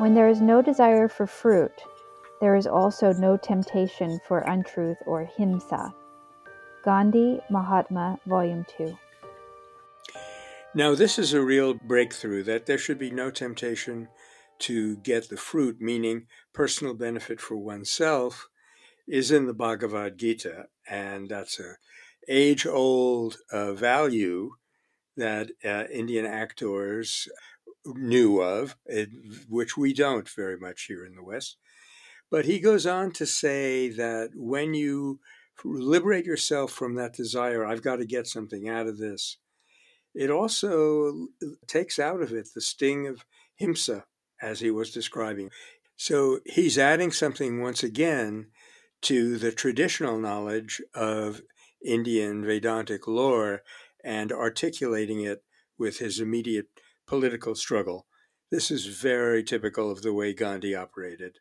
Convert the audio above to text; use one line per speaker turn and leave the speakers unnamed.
When there is no desire for fruit, there is also no temptation for untruth or himsa. Gandhi Mahatma, Volume 2.
Now, this is a real breakthrough that there should be no temptation to get the fruit, meaning personal benefit for oneself, is in the Bhagavad Gita, and that's a age-old uh, value that uh, Indian actors knew of, eh, which we don't very much here in the West. But he goes on to say that when you liberate yourself from that desire, I've got to get something out of this, it also takes out of it the sting of himsa, as he was describing. So he's adding something once again to the traditional knowledge of Indian Vedantic lore and articulating it with his immediate political struggle. This is very typical of the way Gandhi operated.